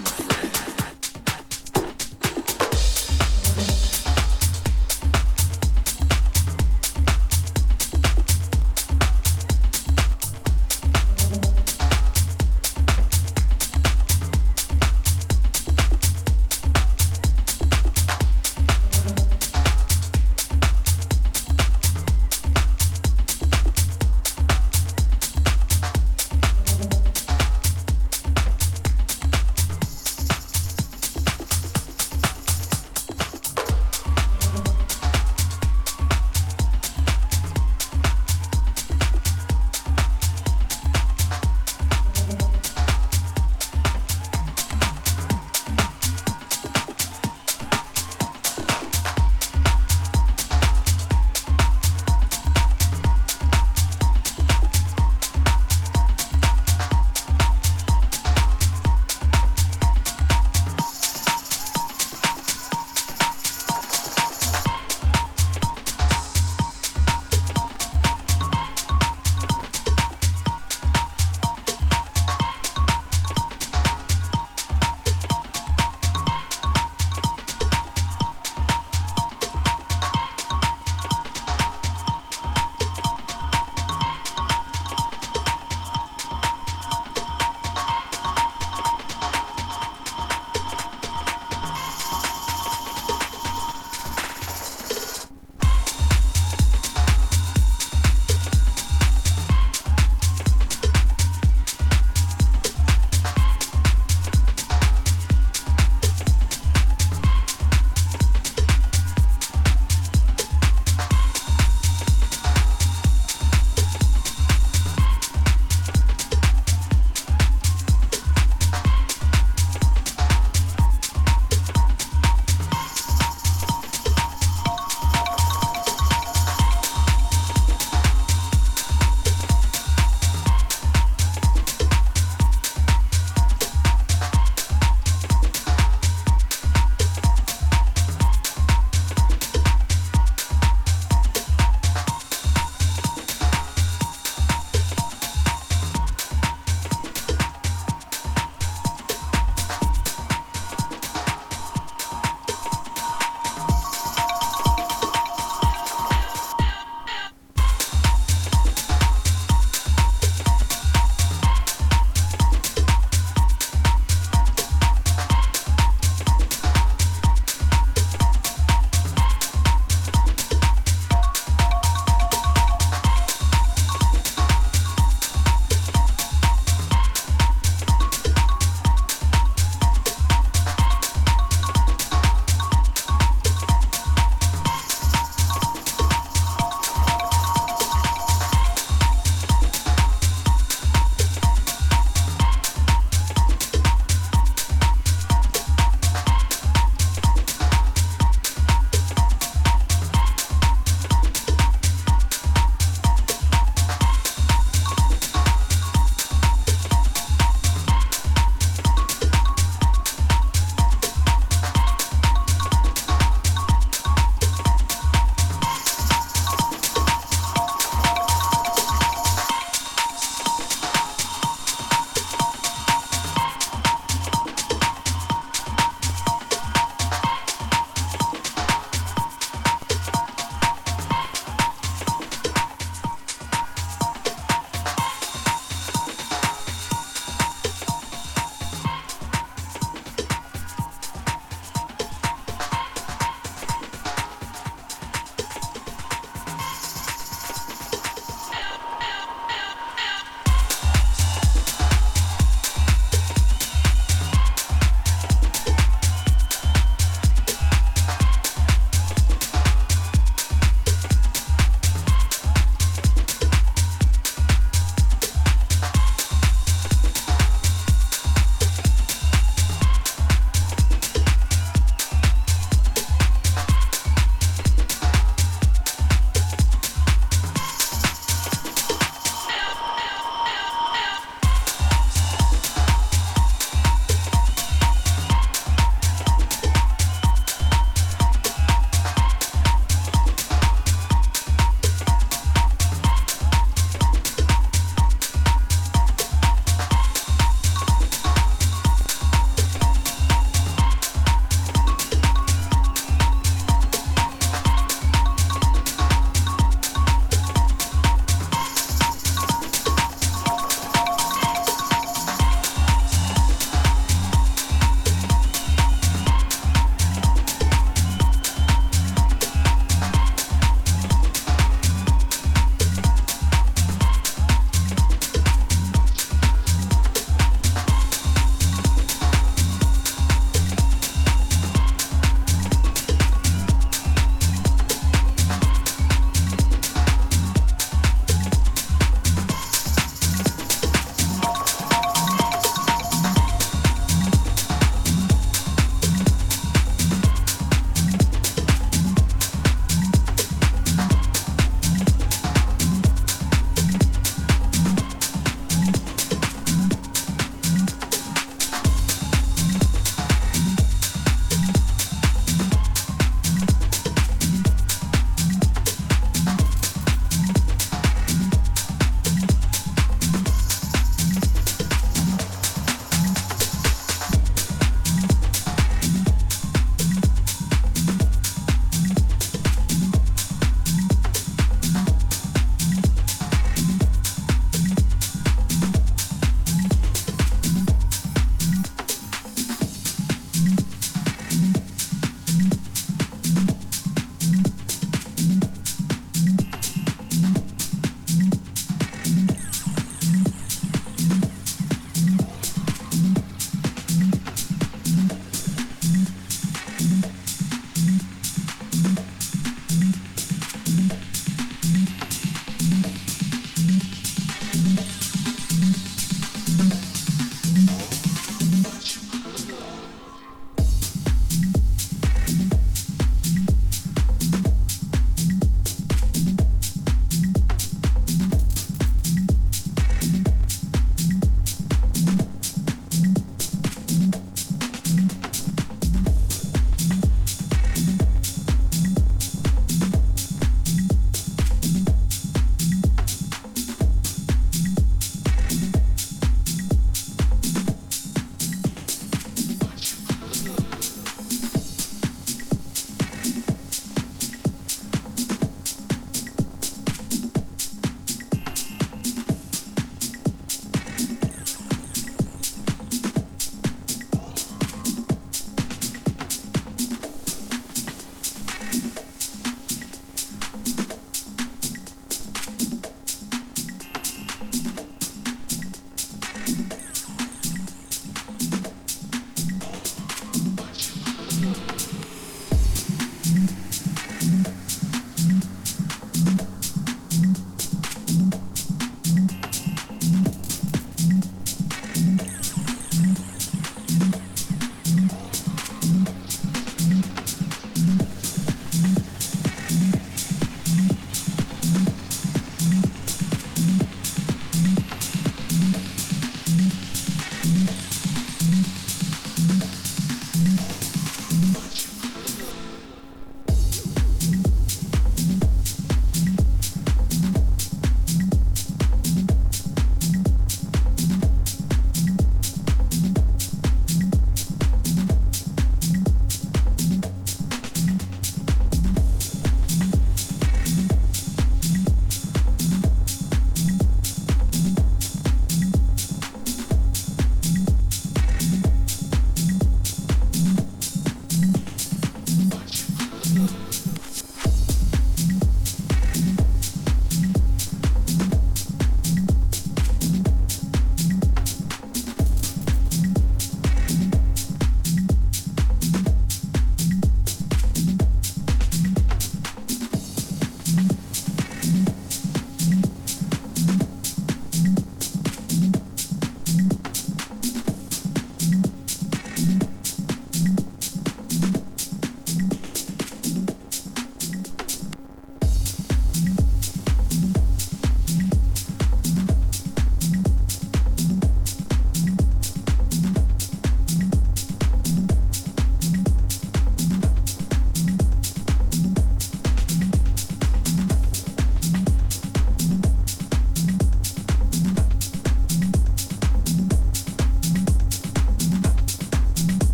time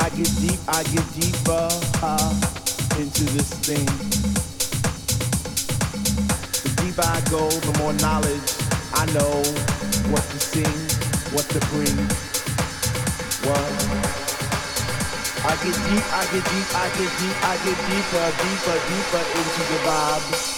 I get deep, I get deeper into this thing. The deeper I go, the more knowledge I know what to sing, what to bring. What? I get deep, I get deep, I get deep, I get deeper, deeper, deeper into the vibe.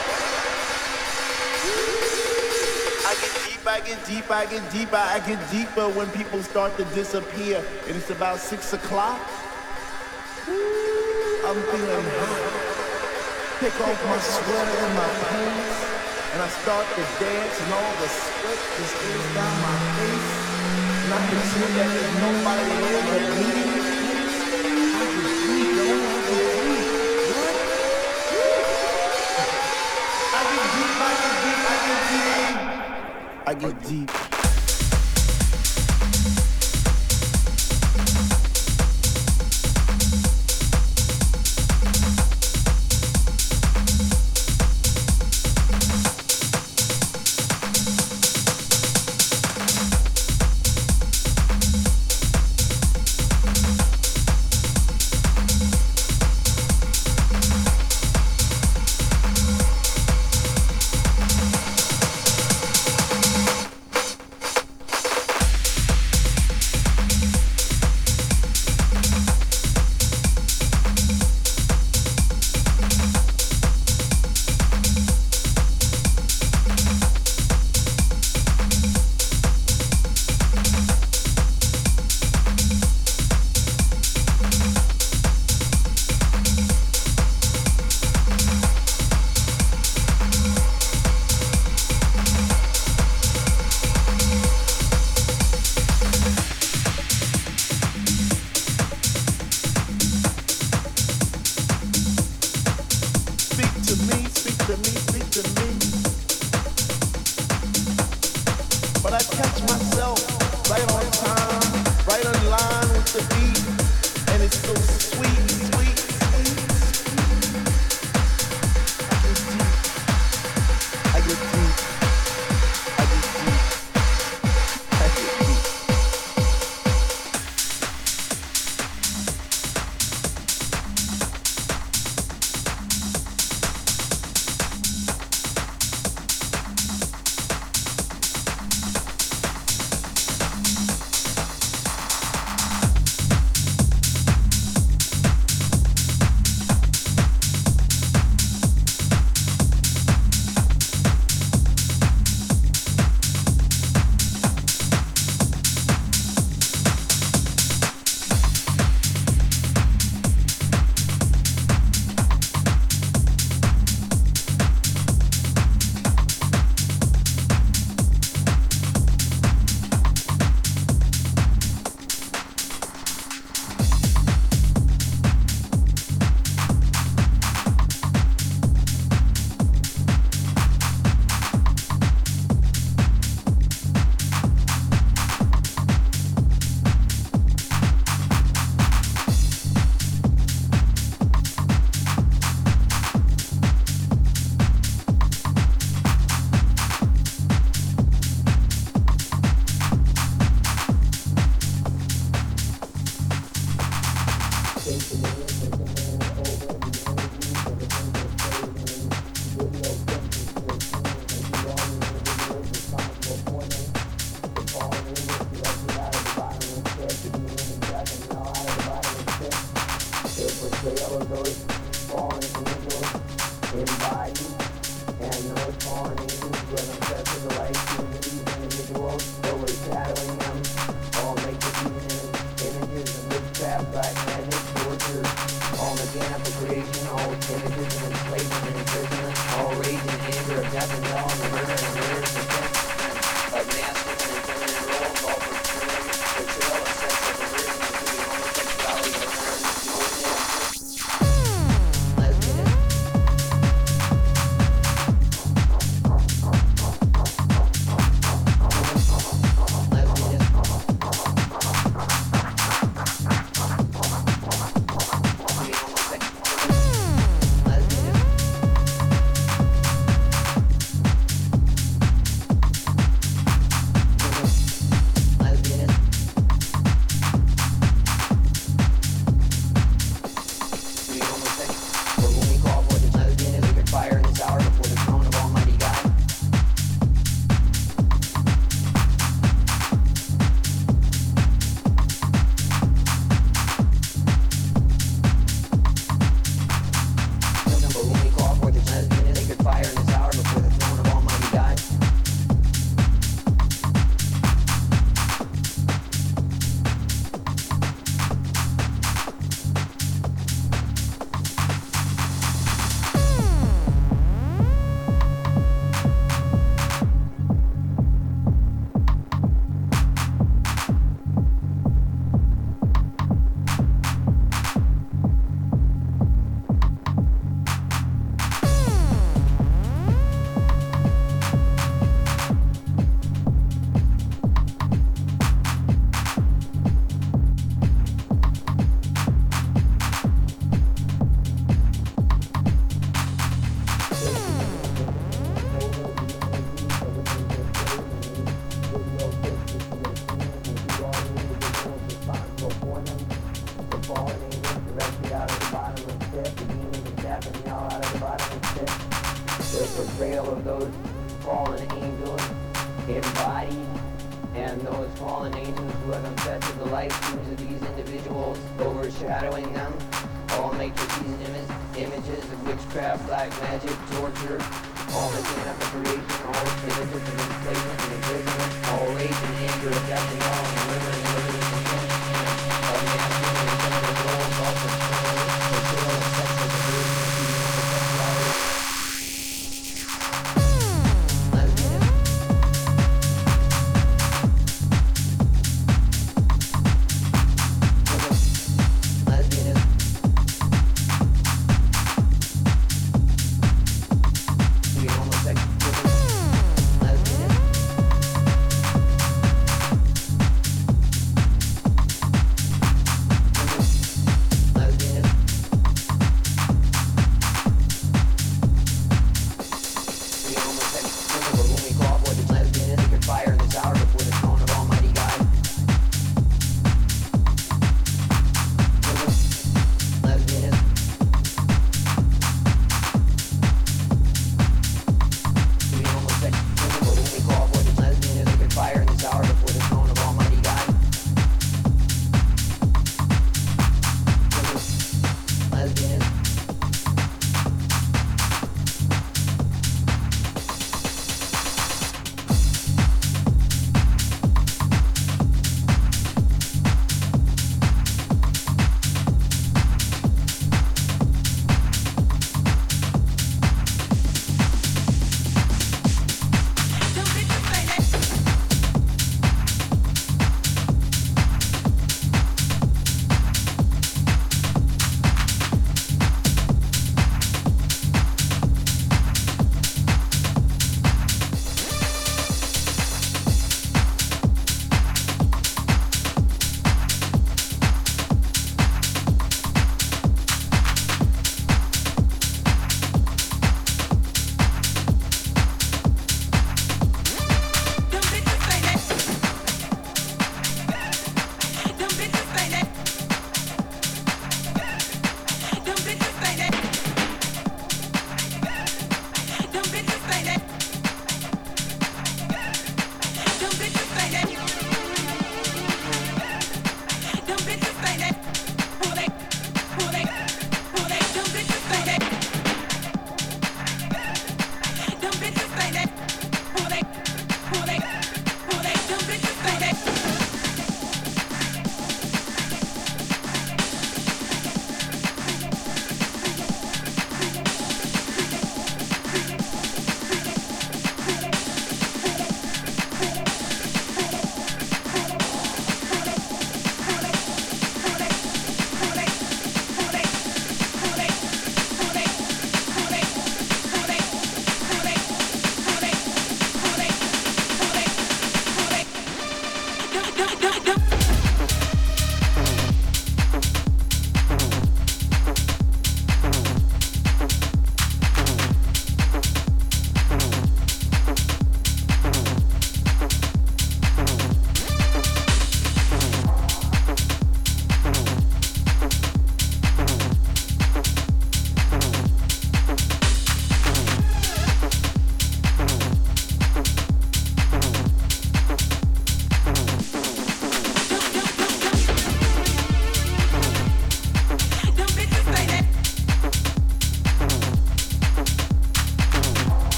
I get deeper, I get deeper, I get deeper when people start to disappear. And it's about six o'clock. I'm feeling hot. Pick off my sweater and my pants. And I start to dance and all the sweat just goes down my face. And I can see that there's nobody there but me. I get deep. and those fallen angels who have infested the lifetimes of these individuals, overshadowing them. All matrix these Im- images of witchcraft, black magic, torture, all the sin of creation, all images of enslavement and imprisonment, all rage and anger, affecting all and murder and liberty of man.